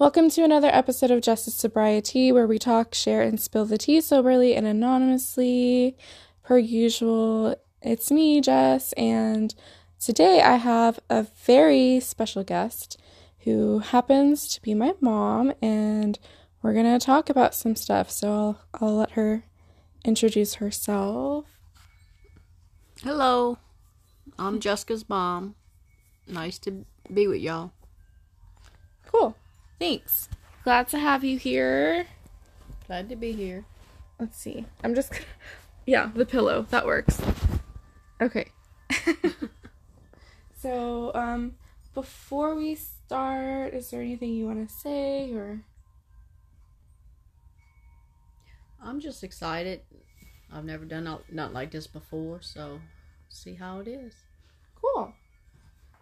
Welcome to another episode of Justice Sobriety, where we talk, share, and spill the tea soberly and anonymously. Per usual, it's me, Jess, and today I have a very special guest who happens to be my mom, and we're gonna talk about some stuff. So I'll, I'll let her introduce herself. Hello, I'm Jessica's mom. Nice to be with y'all. Cool. Thanks. Glad to have you here. Glad to be here. Let's see. I'm just gonna... Yeah, the pillow. That works. Okay. so, um before we start, is there anything you want to say or I'm just excited. I've never done not, not like this before, so see how it is. Cool.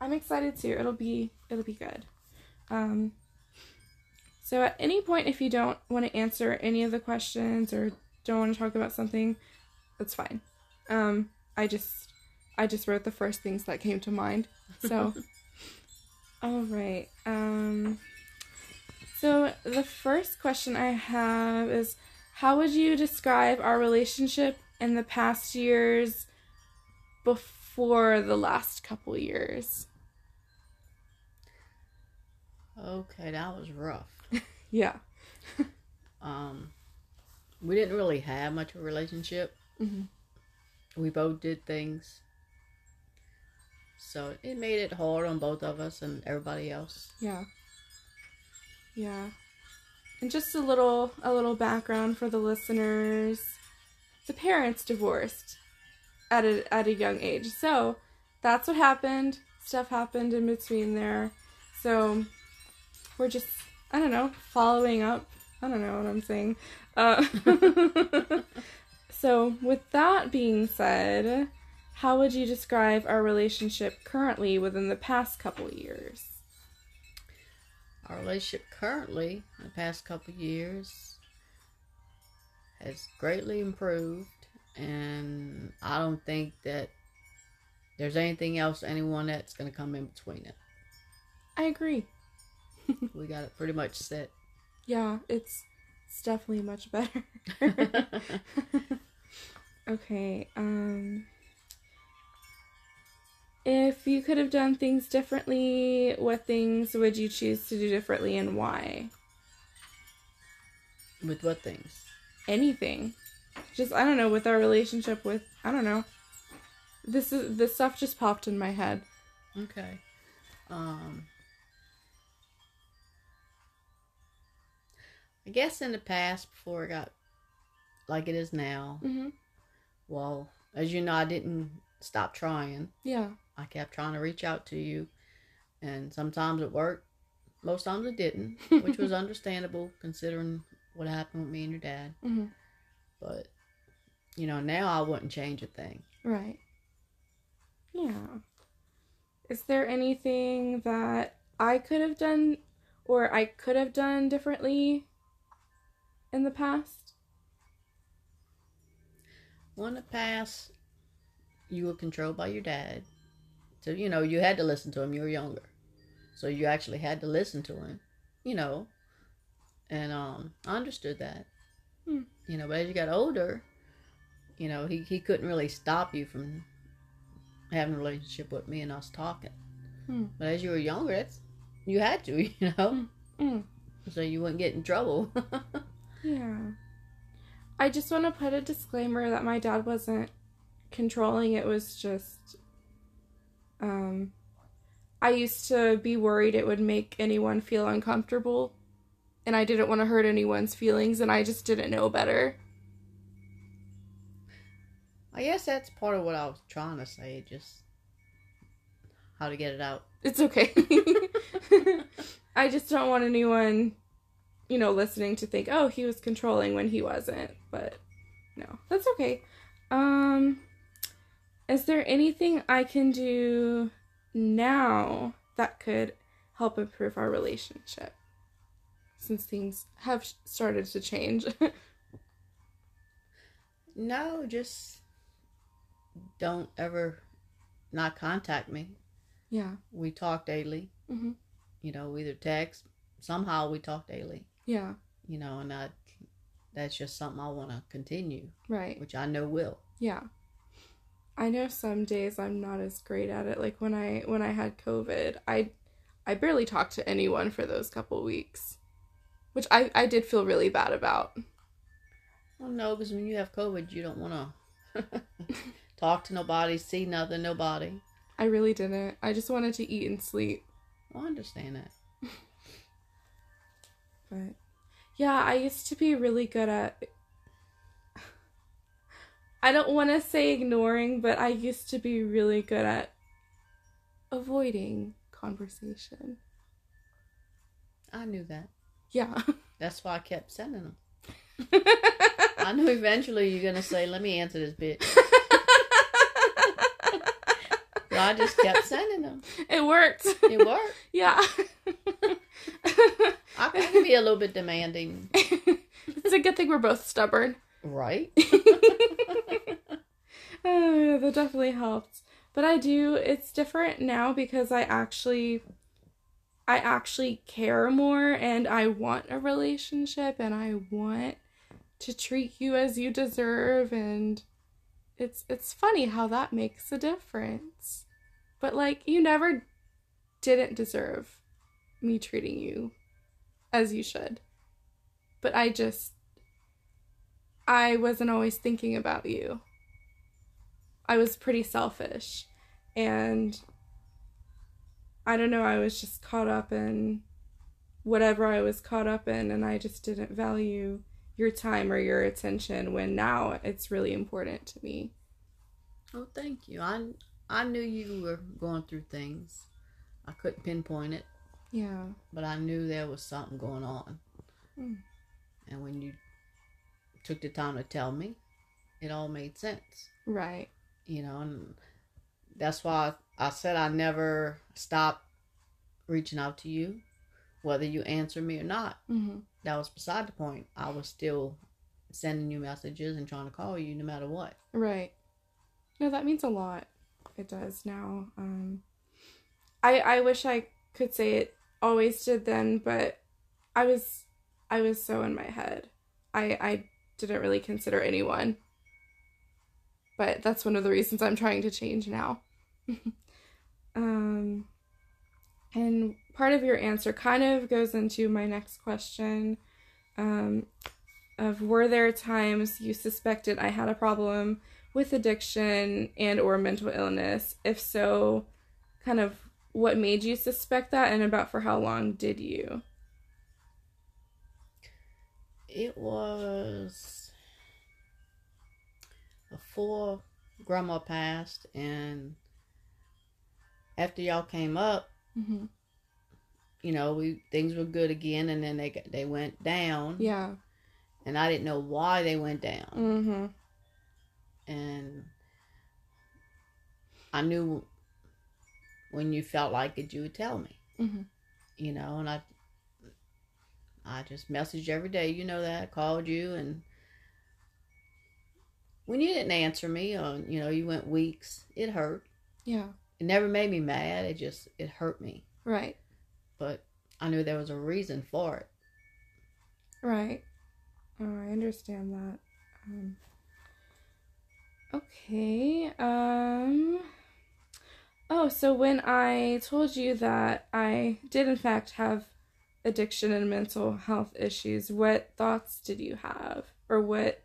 I'm excited too. It'll be it'll be good. Um so at any point if you don't want to answer any of the questions or don't want to talk about something, that's fine. Um I just I just wrote the first things that came to mind. So all right. Um so the first question I have is how would you describe our relationship in the past years before the last couple years? Okay, that was rough. Yeah. Um, we didn't really have much of a relationship. hmm We both did things, so it made it hard on both of us and everybody else. Yeah. Yeah. And just a little a little background for the listeners. The parents divorced at a at a young age. So that's what happened. Stuff happened in between there. So we're just I don't know, following up. I don't know what I'm saying. Uh, so with that being said, how would you describe our relationship currently within the past couple years? Our relationship currently, in the past couple years, has greatly improved, and I don't think that there's anything else, anyone that's going to come in between it. I agree. We got it pretty much set. Yeah, it's it's definitely much better. okay, um if you could have done things differently, what things would you choose to do differently and why? With what things? Anything. Just I don't know, with our relationship with I don't know. This is this stuff just popped in my head. Okay. Um I guess in the past before it got like it is now, Mhm. well, as you know, I didn't stop trying. Yeah. I kept trying to reach out to you and sometimes it worked. Most times it didn't, which was understandable considering what happened with me and your dad. Mhm. But you know, now I wouldn't change a thing. Right. Yeah. Is there anything that I could have done or I could have done differently in the past? Well, in the past, you were controlled by your dad. So, you know, you had to listen to him. You were younger. So you actually had to listen to him, you know. And um, I understood that. Hmm. You know, but as you got older, you know, he, he couldn't really stop you from having a relationship with me and us talking. Hmm. But as you were younger, that's you had to, you know, Mm. so you wouldn't get in trouble. Yeah. I just want to put a disclaimer that my dad wasn't controlling. It was just um I used to be worried it would make anyone feel uncomfortable and I didn't want to hurt anyone's feelings and I just didn't know better. I guess that's part of what I was trying to say, just how to get it out. It's okay. I just don't want anyone, you know, listening to think, "Oh, he was controlling when he wasn't." But no, that's okay. Um is there anything I can do now that could help improve our relationship? Since things have started to change. No, just don't ever not contact me. yeah. We talk daily. Mhm. You know, either text, somehow we talk daily. Yeah. You know, and I that's just something I want to continue, Right. which I know will. Yeah. I know some days I'm not as great at it. Like when I when I had COVID, I I barely talked to anyone for those couple weeks. Which I I did feel really bad about. Well, no, because when you have COVID, you don't want to talk to nobody, see nothing, nobody. I really didn't. I just wanted to eat and sleep. Well, I understand that. But yeah, I used to be really good at I don't want to say ignoring, but I used to be really good at avoiding conversation. I knew that. Yeah. That's why I kept sending them. I knew eventually you're gonna say, "Let me answer this bitch." So I just kept sending them. it worked. It worked. Yeah. I can be a little bit demanding, it's a good thing we're both stubborn. right? Oh, that definitely helped. But I do, it's different now because I actually I actually care more and I want a relationship and I want to treat you as you deserve and it's it's funny how that makes a difference. But like you never didn't deserve me treating you as you should. But I just I wasn't always thinking about you. I was pretty selfish and I don't know, I was just caught up in whatever I was caught up in and I just didn't value your time or your attention when now it's really important to me. Oh, thank you. I I knew you were going through things. I couldn't pinpoint it, Yeah. but I knew there was something going on. Mm. And when you took the time to tell me, it all made sense. Right. You know, and that's why I said I never stopped reaching out to you, whether you answer me or not. Mhm. That was beside the point. I was still sending you messages and trying to call you no matter what. Right. No, that means a lot. It does now. Um I I wish I could say it always did then, but I was I was so in my head. I I didn't really consider anyone. But that's one of the reasons I'm trying to change now. um and part of your answer kind of goes into my next question. Um of were there times you suspected I had a problem with addiction and or mental illness? If so, kind of what made you suspect that and about for how long did you? It was before grandma passed and after y'all came up, Mm-hmm. you know, we things were good again and then they they went down Yeah. and I didn't know why they went down. Mm-hmm. And I knew when you felt like it you would tell me. Mm-hmm. you know, and I I just messaged every day, you know that, I called you and when you didn't answer me or you know, you went weeks, it hurt. Yeah. It never made me mad, it just it hurt me. Right. But I knew there was a reason for it. Right. Oh, I understand that. Um, okay. Um. Oh, so when I told you that I did in fact have addiction and mental health issues, what thoughts did you have, or what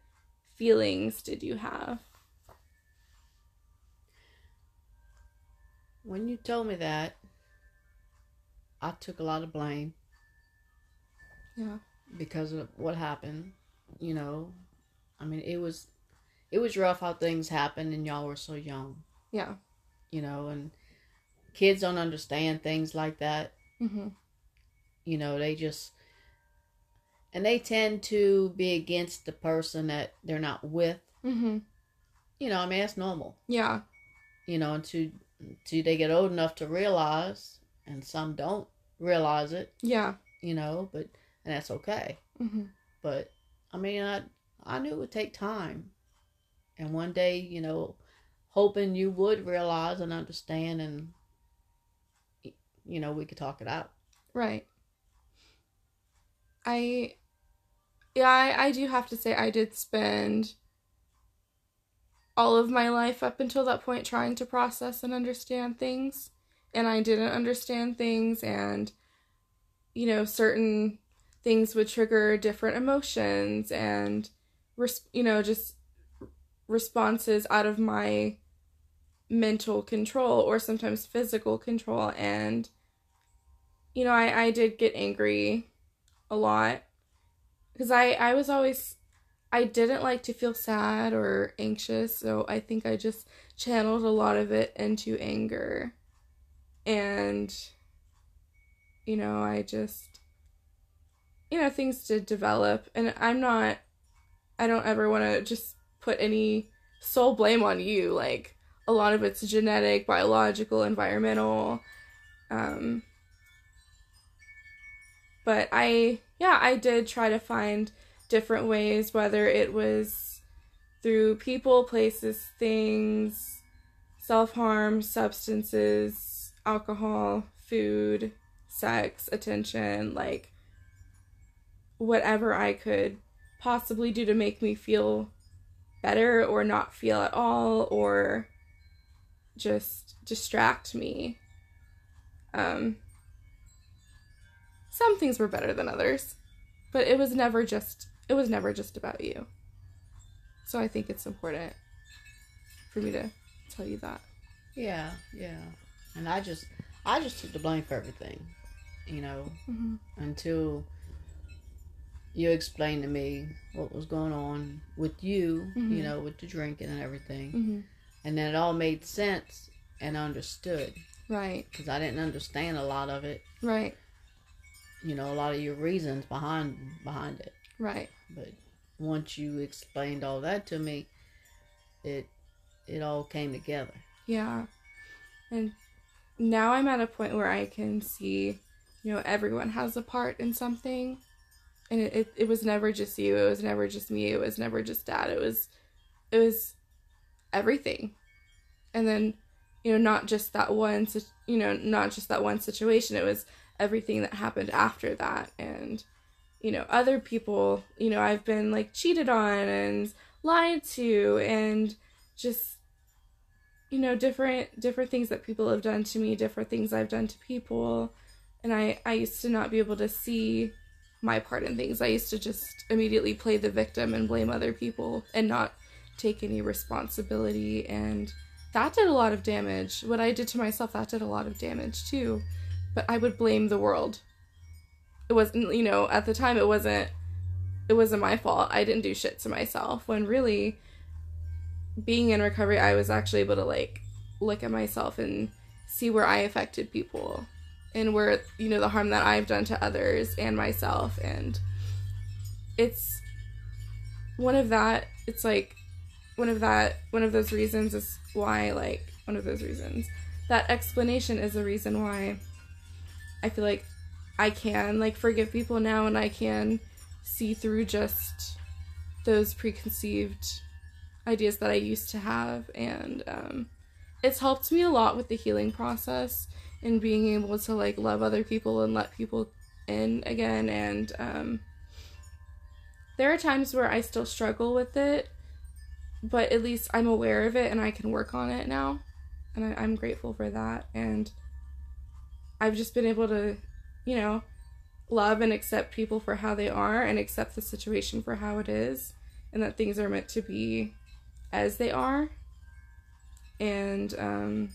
feelings did you have? When you told me that, I took a lot of blame Yeah. because of what happened, you know. I mean, it was it was rough how things happened and y'all were so young. Yeah. you know, and kids don't understand things like that. Mm-hmm. You know, they just and they tend to be against the person that they're not with. Mm-hmm. You know, I mean that's normal. Yeah. You know, until until they get old enough to realize, and some don't realize it. Yeah. You know, but and that's okay. Mm-hmm. But I mean, I I knew it would take time, and one day, you know, hoping you would realize and understand, and you know, we could talk it out. Right. I yeah, I, I do have to say I did spend all of my life up until that point trying to process and understand things. And I didn't understand things and you know, certain things would trigger different emotions and you know, just responses out of my mental control or sometimes physical control and you know, I I did get angry a lot because I I was always I didn't like to feel sad or anxious, so I think I just channeled a lot of it into anger. And you know, I just you know, things did develop and I'm not I don't ever want to just put any sole blame on you. Like a lot of it's genetic, biological, environmental um but I, yeah, I did try to find different ways, whether it was through people, places, things, self harm, substances, alcohol, food, sex, attention, like whatever I could possibly do to make me feel better or not feel at all or just distract me. Um, some things were better than others, but it was never just it was never just about you. So I think it's important for me to tell you that. Yeah, yeah. And I just I just took the blame for everything, you know, Mm-hmm. until you explained to me what was going on with you, Mhm. you know, with the drinking and everything. Mm-hmm. And then it all made sense and understood Right, because I didn't understand a lot of it, right, you know, a lot of your reasons behind behind it. right. But once you explained all that to me, it it all came together. Yeah. And now I'm at a point where I can see, you know, everyone has a part in something. And it, it, it was never just you, it was never just me, it was never just dad. It was it was everything. And then, you know, not just that one you know, not just that one situation, it was everything that happened after that. And you know, other people, you know, I've been like cheated on and lied to and just you know different different things that people have done to me different things i've done to people. And i i used to not be able to see my part in things. I used to just immediately play the victim and blame other people and not take any responsibility. And that did a lot of damage. What i did to myself that did a lot of damage too. But i would blame the world. It wasn't you know at the time it wasn't it wasn't my fault. I didn't do shit to myself when really being in recovery, I was actually able to like look at myself and see where I affected people and where, you know, the harm that I've done to others and myself. And it's one of that, it's like one of that, one of those reasons is why, like, one of those reasons. That explanation is a reason why I feel like I can, like, forgive people now and I can see through just those preconceived ideas that I used to have, and um, it's helped me a lot with the healing process and being able to like love other people and let people in again. And um, there are times where I still struggle with it, but at least I'm aware of it and I can work on it now, and I, I'm grateful for that. And I've just been able to, you know, love and accept people for how they are and accept the situation for how it is and that things are meant to be as they are. And, um,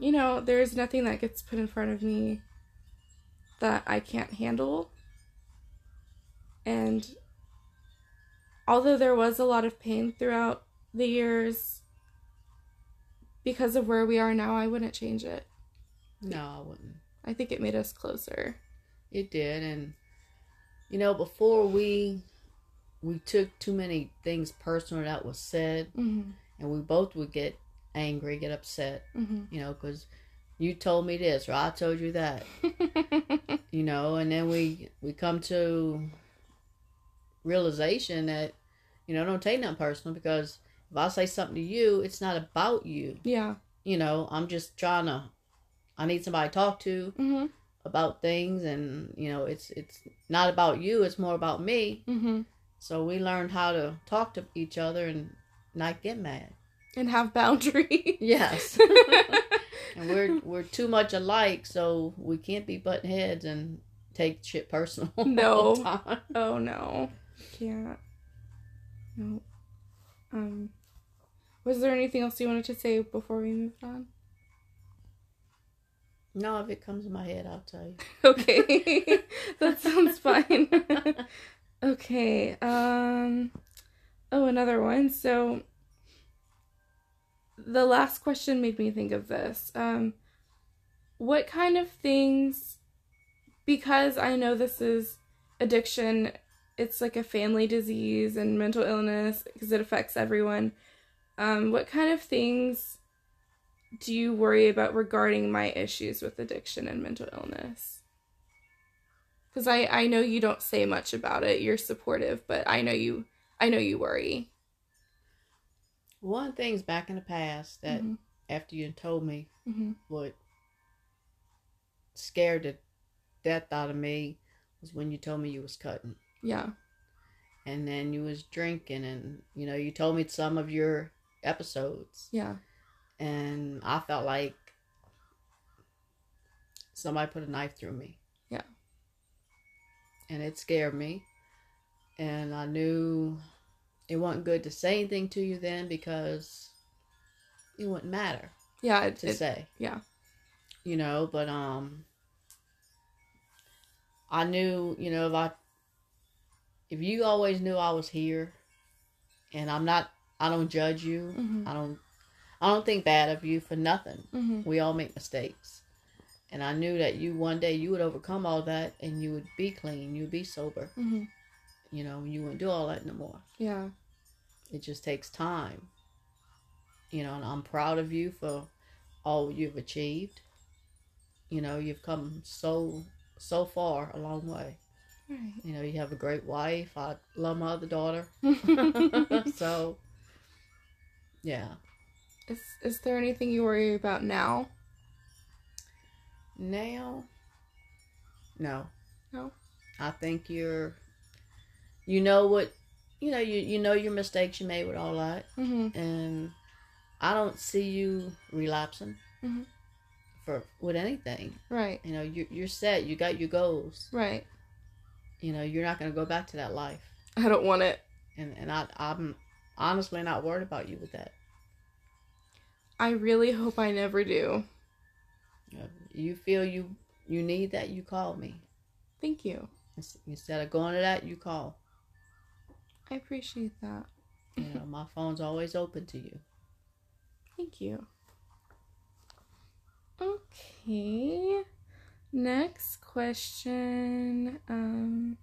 you know, there's nothing that gets put in front of me that I can't handle. And although there was a lot of pain throughout the years, because of where we are now, I wouldn't change it. No, I wouldn't. I think it made us closer. It did, and you know, before we we took too many things personal that was said, Mm-hmm. And we both would get angry, get upset, Mm-hmm. you know, because you told me this or I told you that, you know, and then we we come to realization that you know don't take nothing personal because if I say something to you, it's not about you. yeah. You know, I'm just trying to. I need somebody to talk to. Mm-hmm. about things and you know it's it's not about you it's more about me Mm-hmm. so we learned how to talk to each other and not get mad And have boundaries. yes and we're we're too much alike so we can't be butting heads and take shit personal No. oh no. Can't. No. Um was there anything else you wanted to say before we moved on? no if it comes in my head i'll tell you Okay. that sounds fine. okay. Um oh another one. So the last question made me think of this. Um what kind of things because I know this is addiction, it's like a family disease and mental illness because it affects everyone. Um what kind of things do you worry about regarding my issues with addiction and mental illness? Because I, I know you don't say much about it. You're supportive, but I know you I know you worry. one thing's back in the past that Mhm. after you told me hmm what scared the death out of me was when you told me you was cutting Yeah. and then you was drinking and you know you told me some of your episodes Yeah. and i felt like somebody put a knife through me Yeah. and it scared me and i knew it wasn't good to say anything to you then because it wouldn't matter Yeah. It, to it- say yeah. you know but um i knew you know if i if you always knew i was here and i'm not i don't judge you Mhm. i don't i don't think bad of you for nothing hmm we all make mistakes and i knew that you one day you would overcome all that and you would be clean you would be sober hmm you know you wouldn't do all that no more Yeah. it just takes time you know and i'm proud of you for all you've achieved you know you've come so so far a long way Right. you know you have a great wife i love my other daughter so yeah is is there anything you worry about now? now no No? i think you're you know what you know you you know your mistakes you made with all that hmm and I don't see you relapsing Mhm. for with anything. Right. You know, you you're set. You got your goals. Right. You know, you're not gonna go back to that life, I don't want it. and and I I'm honestly not worried about you with that. I really hope I never do. You, know, you feel you you need that, you call me. Thank you. Instead of going to that, you call. I appreciate that. You know, my phone's always open to you. Thank you. Okay. Next question. Um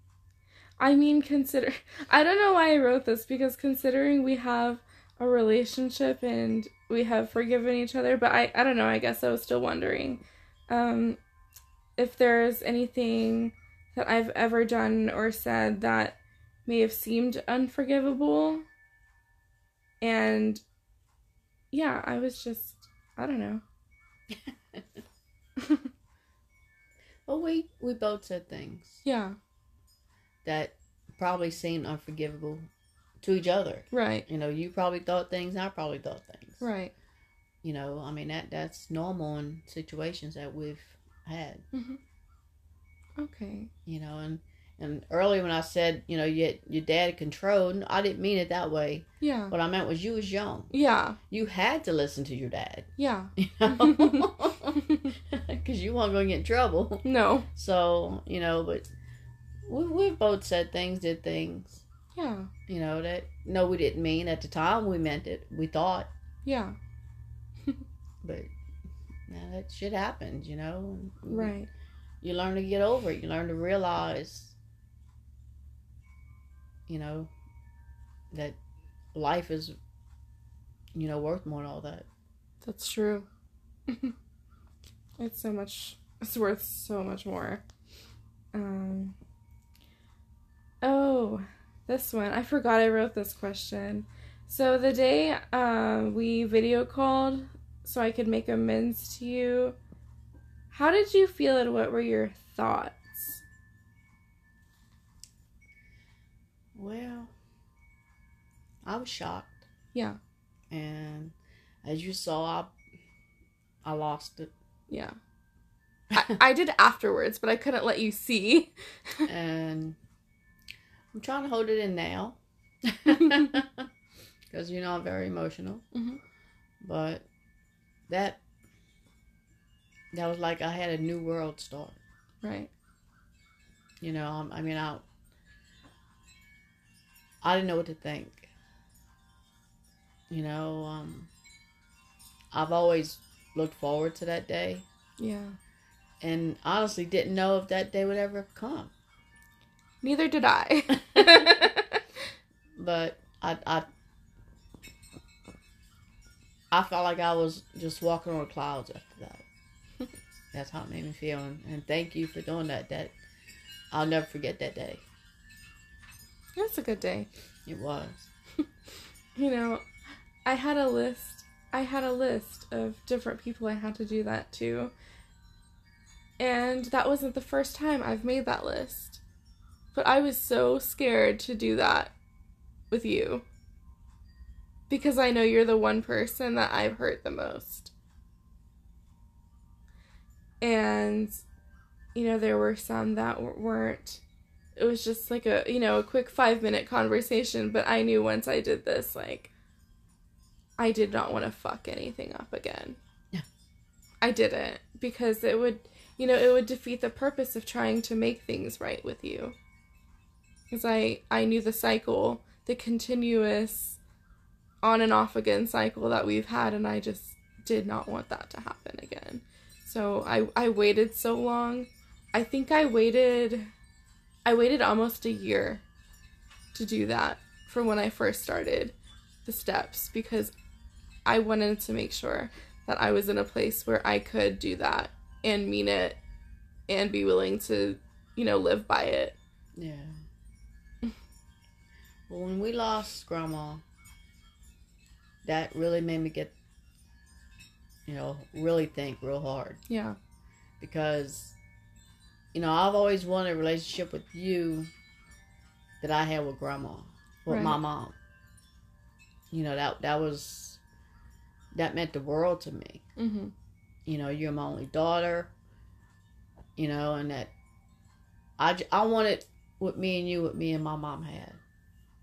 I mean consider I don't know why I wrote this because considering we have a relationship and we have forgiven each other, but I I don't know, I guess I was still wondering um if there's anything that I've ever done or said that may have seemed unforgivable. And yeah, I was just I don't know. Well, we we both said things Yeah, that probably seemed unforgivable to each other. right, You know, you probably thought things, I probably thought things. right. You know, I mean that that's normal in situations that we've had. Mm-hmm. Okay. You know, and and earlier when I said, you know, your your dad controlled, I didn't mean it that way. Yeah. What I meant was you was young. Yeah. You had to listen to your dad. Yeah. You know, because you weren't going to get in trouble. no. So you know, but we we've both said things, did things. Yeah. You know that no, we didn't mean at the time. We meant it. We thought, Yeah. but now that shit happens. You know, Right. You learn to get over it. You learn to realize, you know, that life is, you know, worth more than all that. That's true. it's so much. It's worth so much more. Um. Oh, this one. I forgot I wrote this question. So the day uh, we video called, so I could make amends to you. How did you feel and what were your thoughts? Well, I was shocked. Yeah. And as you saw, I, I lost it. Yeah. I, I did afterwards, but I couldn't let you see. and I'm trying to hold it in now. Because, you know, I'm very emotional. Mhm. But that, that was like I had a new world start. Right. You know, I mean, I, I didn't know what to think. You know, um, I've always looked forward to that day, Yeah. and honestly didn't know if that day would ever come. Neither did I. But I, I, I felt like I was just walking on clouds after that. That's how it made me feel, and, and thank you for doing that. That I'll never forget that day. That's a good day. It was. You know, I had a list. I had a list of different people I had to do that to. And that wasn't the first time I've made that list. But I was so scared to do that with you. Because I know you're the one person that I've hurt the most. And, you know, there were some that weren't. It was just like a, you know, a quick five minute conversation, but I knew once I did this, like, I did not want to fuck anything up again. Yeah. I didn't because it would, you know, it would defeat the purpose of trying to make things right with you. Because I, I knew the cycle, the continuous on and off again cycle that we've had, and I just did not want that to happen again. So I, I waited so long. I think I waited, I waited almost a year to do that from when I first started the steps because I wanted to make sure that I was in a place where I could do that and mean it and be willing to, you know, live by it. Yeah. well, when we lost Grandma, that really made me get, you know, really think real hard Yeah. because, you know, I've always wanted a relationship with you that I had with Grandma, with my mom. You know that that was that meant the world to me. Mhm. you know you're my only daughter you know and that I I wanted what me and you what me and my mom had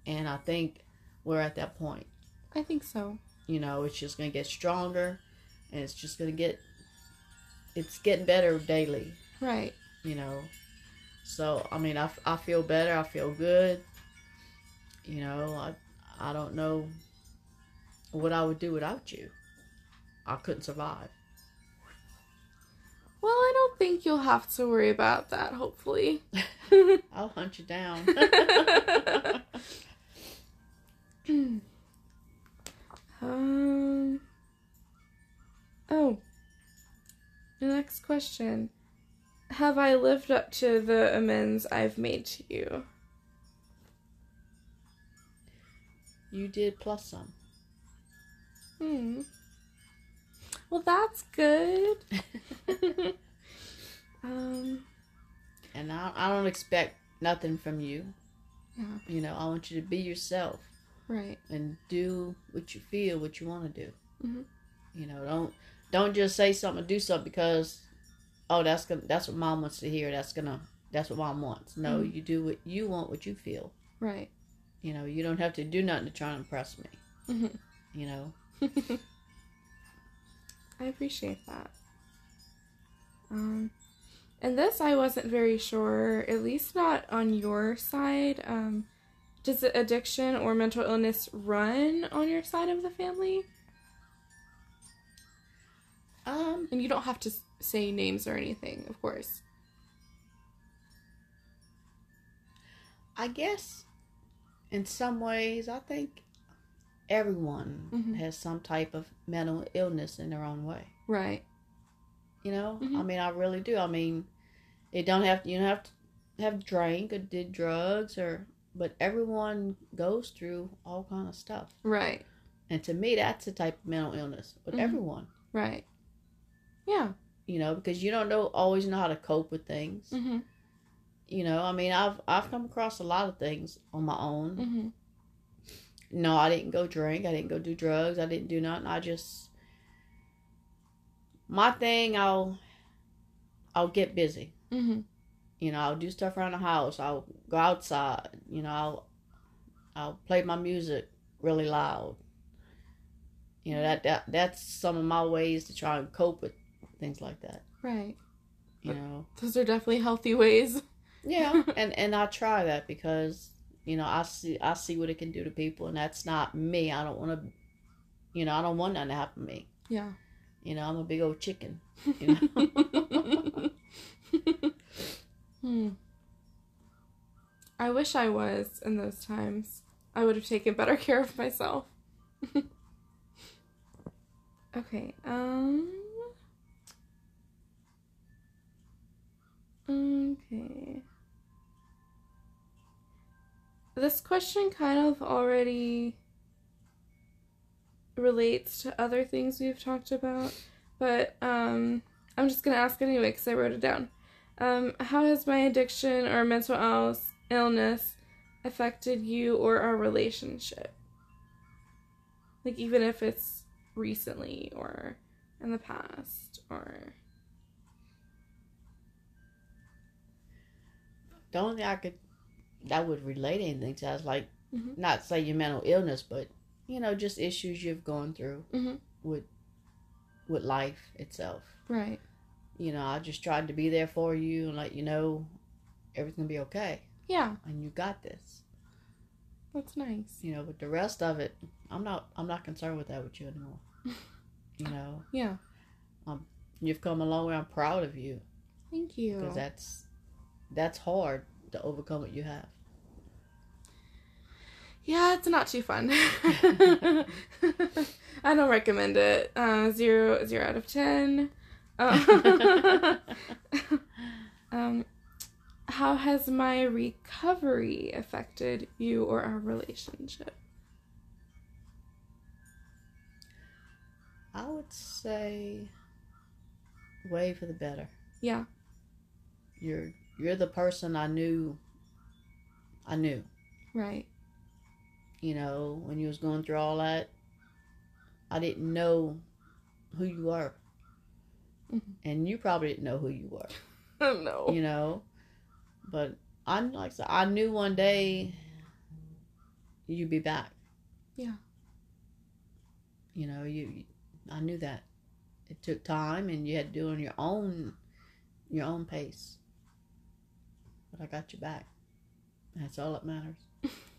and i think we're at that point I think so. you know it's just gonna get stronger and it's just gonna get it's getting better daily Right. You know so i mean I, I feel better i feel good you know i i don't know what i would do without you i couldn't survive Well, I don't think you'll have to worry about that, hopefully. i'll hunt you down um. Oh. The next question. Have I lived up to the amends I've made to you? You did plus some. Hmm. Well, that's good. um. And I, I don't expect nothing from you. Yeah. You know, I want you to be yourself Right. and do what you feel, what you want to do. Mm-hmm. You know, don't don't just say something, do something because oh, that's gonna that's what mom wants to hear. That's gonna that's what mom wants. No, Mhm. you do what you want, what you feel. Right. You know, you don't have to do nothing to try and impress me. Mhm. You know, I appreciate that. Um, and this I wasn't very sure, at least not on your side. Um, does addiction or mental illness run on your side of the family? um, And you don't have to say names or anything, of course. I guess in some ways, I think everyone Mhm. has some type of mental illness in their own way. Right. You know, Mhm. I mean, I really do. I mean, it don't have you don't have to have drank or did drugs or, but everyone goes through all kind of stuff. Right. And to me, that's a type of mental illness with Mhm. everyone. Right. Yeah. You know, because you don't know always know how to cope with things. Mm-hmm. You know, I mean, I've I've come across a lot of things on my own. Mm-hmm. No, I didn't go drink. I didn't go do drugs. I didn't do nothing. I just my thing. I'll I'll get busy. Mm-hmm. You know, I'll do stuff around the house. I'll go outside. You know, I'll I'll play my music really loud. You know that that that's some of my ways to try and cope with things like that. Right. You know. Those are definitely healthy ways. Yeah, and and I try that because you know I see I see what it can do to people, and that's not me. I don't want to, you know, I don't want that to happen to me. Yeah. You know, I'm a big old chicken. You know. hmm. I wish I was in those times. I would have taken better care of myself. okay, um. This question kind of already relates to other things we've talked about, but um, I'm just gonna ask anyway because I wrote it down. Um, how has my addiction or mental illness illness affected you or our relationship? Like even if it's recently or in the past or the only thing I could that would relate anything to is like Mhm. not say your mental illness, but you know, just issues you've gone through Mhm. with with life itself. right. You know, I just tried to be there for you and let you know everything be okay, Yeah, and you got this. that's nice. You know, but the rest of it, I'm not I'm not concerned with that with you anymore. you know, Yeah. Um, you've come a long way. I'm proud of you Thank you. because that's that's hard to overcome what you have. Yeah, it's not too fun. I don't recommend it. Uh, zero, zero out of ten. Um, um, how has my recovery affected you or our relationship? I would say way for the better. Yeah. You're you're the person I knew I knew. Right. You know, when you was going through all that, I didn't know who you were. Mhm. And you probably didn't know who you were, Oh no. you know. But I like said, I knew one day you'd be back. Yeah. You know, you I knew that. It took time and you had to do it on your own your own pace. But I got you back. That's all that matters.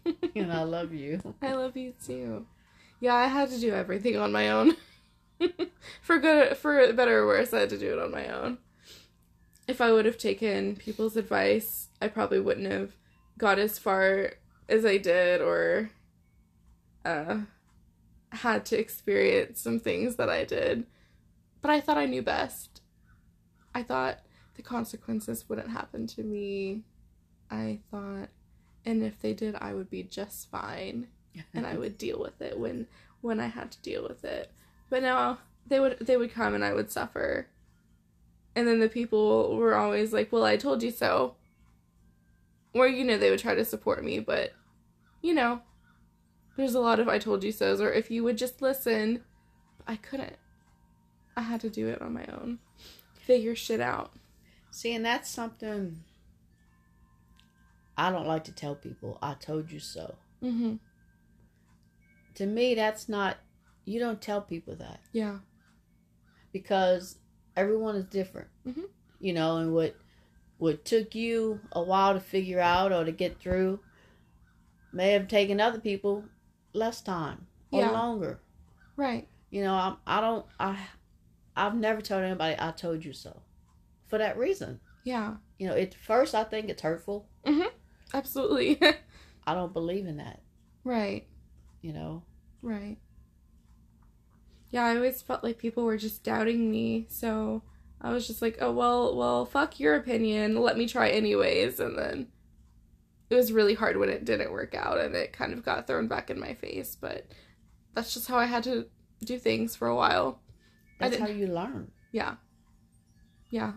and I love you. I love you too. Yeah, I had to do everything on my own. for good, for better or worse, I had to do it on my own. If I would have taken people's advice, I probably wouldn't have got as far as I did, or uh, had to experience some things that I did. But I thought I knew best. I thought the consequences wouldn't happen to me. I thought, and if they did, I would be just fine and I would deal with it when when I had to deal with it. But now they would they would come and I would suffer. And then the people were always like, "Well, I told you so." Or you know, they would try to support me, but you know, there's a lot of "I told you so's," or if you would just listen. I couldn't. I had to do it on my own. Figure shit out. See, and that's something I don't like to tell people. I told you so. Mhm. To me, that's not, you don't tell people that Yeah. because everyone is different. Mhm. You know, and what what took you a while to figure out or to get through may have taken other people less time or Yeah. longer. Right. You know, I'm, I don't, I, I've never told anybody I told you so, for that reason. Yeah. You know, at first I think it's hurtful. Mm-hmm. Absolutely. I don't believe in that. right. You know, Right. Yeah, I always felt like people were just doubting me, so I was just like, "Oh, well, well, fuck your opinion. Let me try anyways." And then it was really hard when it didn't work out and it kind of got thrown back in my face, but that's just how I had to do things for a while. That's how you learn. Yeah. Yeah.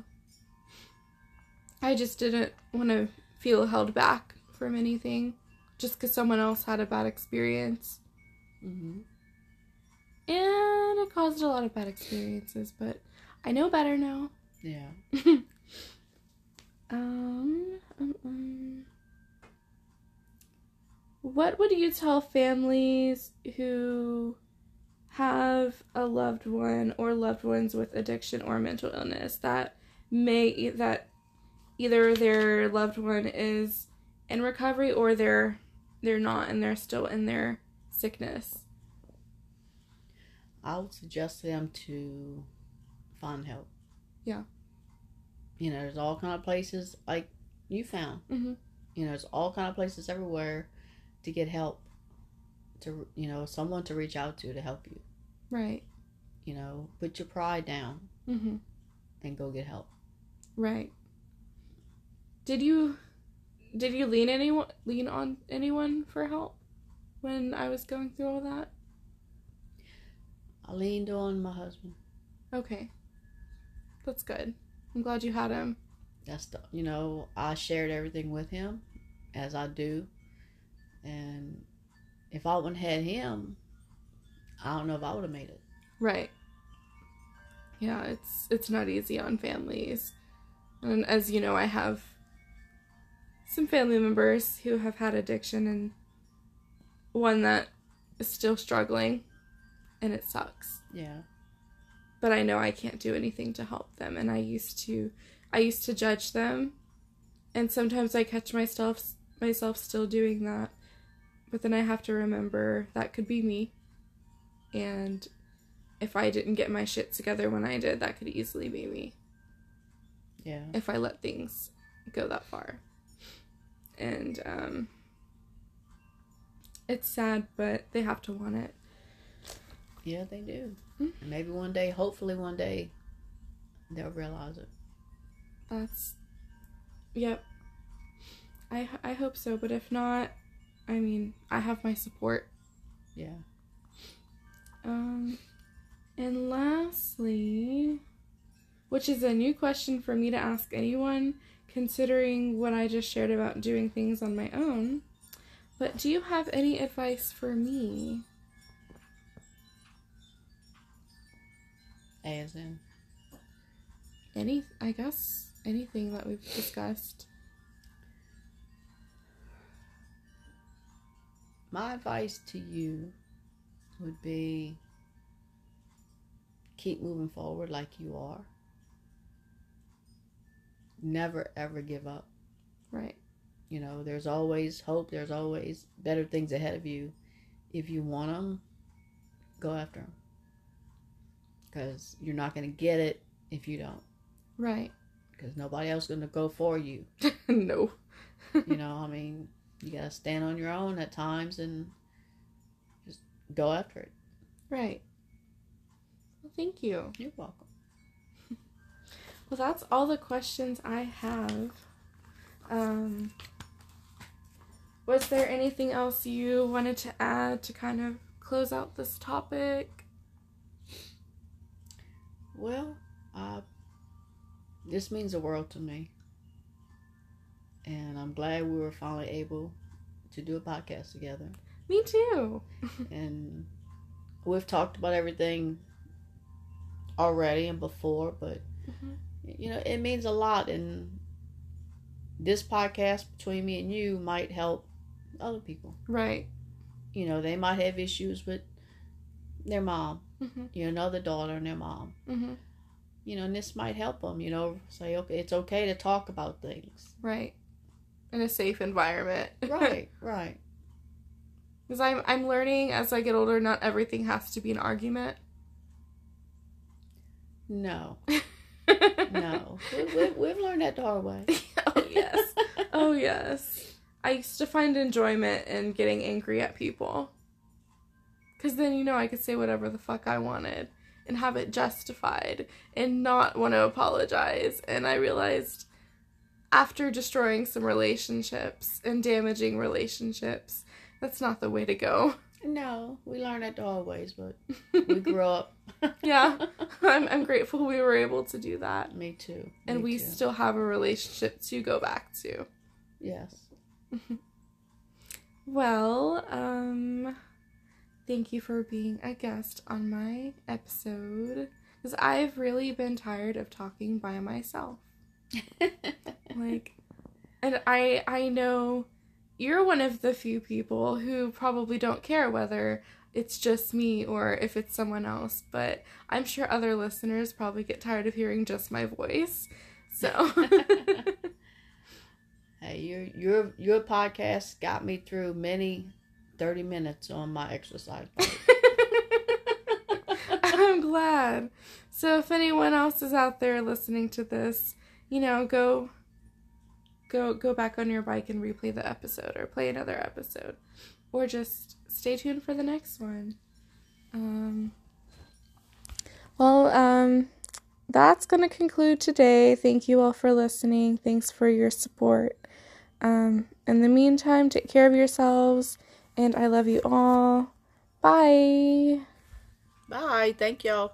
I just didn't want to feel held back from anything just because someone else had a bad experience. hmm And it caused a lot of bad experiences, but I know better now. Yeah. Um, um, um, what would you tell families who have a loved one or loved ones with addiction or mental illness that may that either their loved one is in recovery or they're they're not and they're still in their sickness? I would suggest them to find help. Yeah. You know, there's all kind of places like you found. Mm-hmm. You know, there's all kind of places everywhere to get help. To you know, someone to reach out to to help you. Right. You know, put your pride down Mm-hmm. and go get help. Right. Did you did you lean anyone lean on anyone for help when I was going through all that? I leaned on my husband. Okay. That's good. I'm glad you had him. That's the, you know, I shared everything with him, as I do, and if I wouldn't had him, I don't know if I would have made it. Right. Yeah, it's it's not easy on families. And as you know, I have some family members who have had addiction and one that is still struggling and it sucks. Yeah. but I know I can't do anything to help them and I used to I used to judge them and sometimes I catch myself myself still doing that but then I have to remember that could be me and if I didn't get my shit together when I did that could easily be me Yeah. if I let things go that far and um it's sad but they have to want it Yeah, they do. Mm. And maybe one day, hopefully one day, they'll realize it. That's, yep. I I hope so, but if not, I mean, I have my support. Yeah. Um, and lastly, which is a new question for me to ask anyone, considering what I just shared about doing things on my own. But do you have any advice for me? As in, Any, I guess, anything that we've discussed. my advice to you would be keep moving forward like you are. Never ever give up. Right. You know, there's always hope. There's always better things ahead of you. If you want them, go after them. Because you're not going to get it if you don't. Right. Because nobody else is going to go for you. no. You know, I mean, you got to stand on your own at times and just go after it. Right. Well, thank you. You're welcome. Well, that's all the questions I have. Um, was there anything else you wanted to add to kind of close out this topic? Well, uh, this means the world to me. And I'm glad we were finally able to do a podcast together. Me too. and we've talked about everything already and before, but Mhm. You know, it means a lot. And this podcast between me and you might help other people. Right. You know, they might have issues with their mom, hmm you know, another daughter and their mom. hmm You know, and this might help them. You know, say okay, it's okay to talk about things. Right. In a safe environment. Right, right. Because I'm I'm learning as I get older, not everything has to be an argument. No, no, we, we, we've learned that the hard way. oh yes. Oh yes. I used to find enjoyment in getting angry at people. Cause then you know I could say whatever the fuck I wanted and have it justified and not want to apologize. And I realized after destroying some relationships and damaging relationships, that's not the way to go. No, we learned that the hard ways, but we grew up. yeah. I'm I'm grateful we were able to do that. Me too. And Me we too. still have a relationship to go back to. Yes. Well, um thank you for being a guest on my episode cuz I've really been tired of talking by myself. like and I I know you're one of the few people who probably don't care whether it's just me or if it's someone else, but I'm sure other listeners probably get tired of hearing just my voice. So hey, your your your podcast got me through many thirty minutes on my exercise bike. I'm glad. So if anyone else is out there listening to this, you know, go go go back on your bike and replay the episode or play another episode or just stay tuned for the next one. Um well, um that's going to conclude today. Thank you all for listening. Thanks for your support. Um in the meantime, take care of yourselves and I love you all. Bye. Bye. Thank y'all.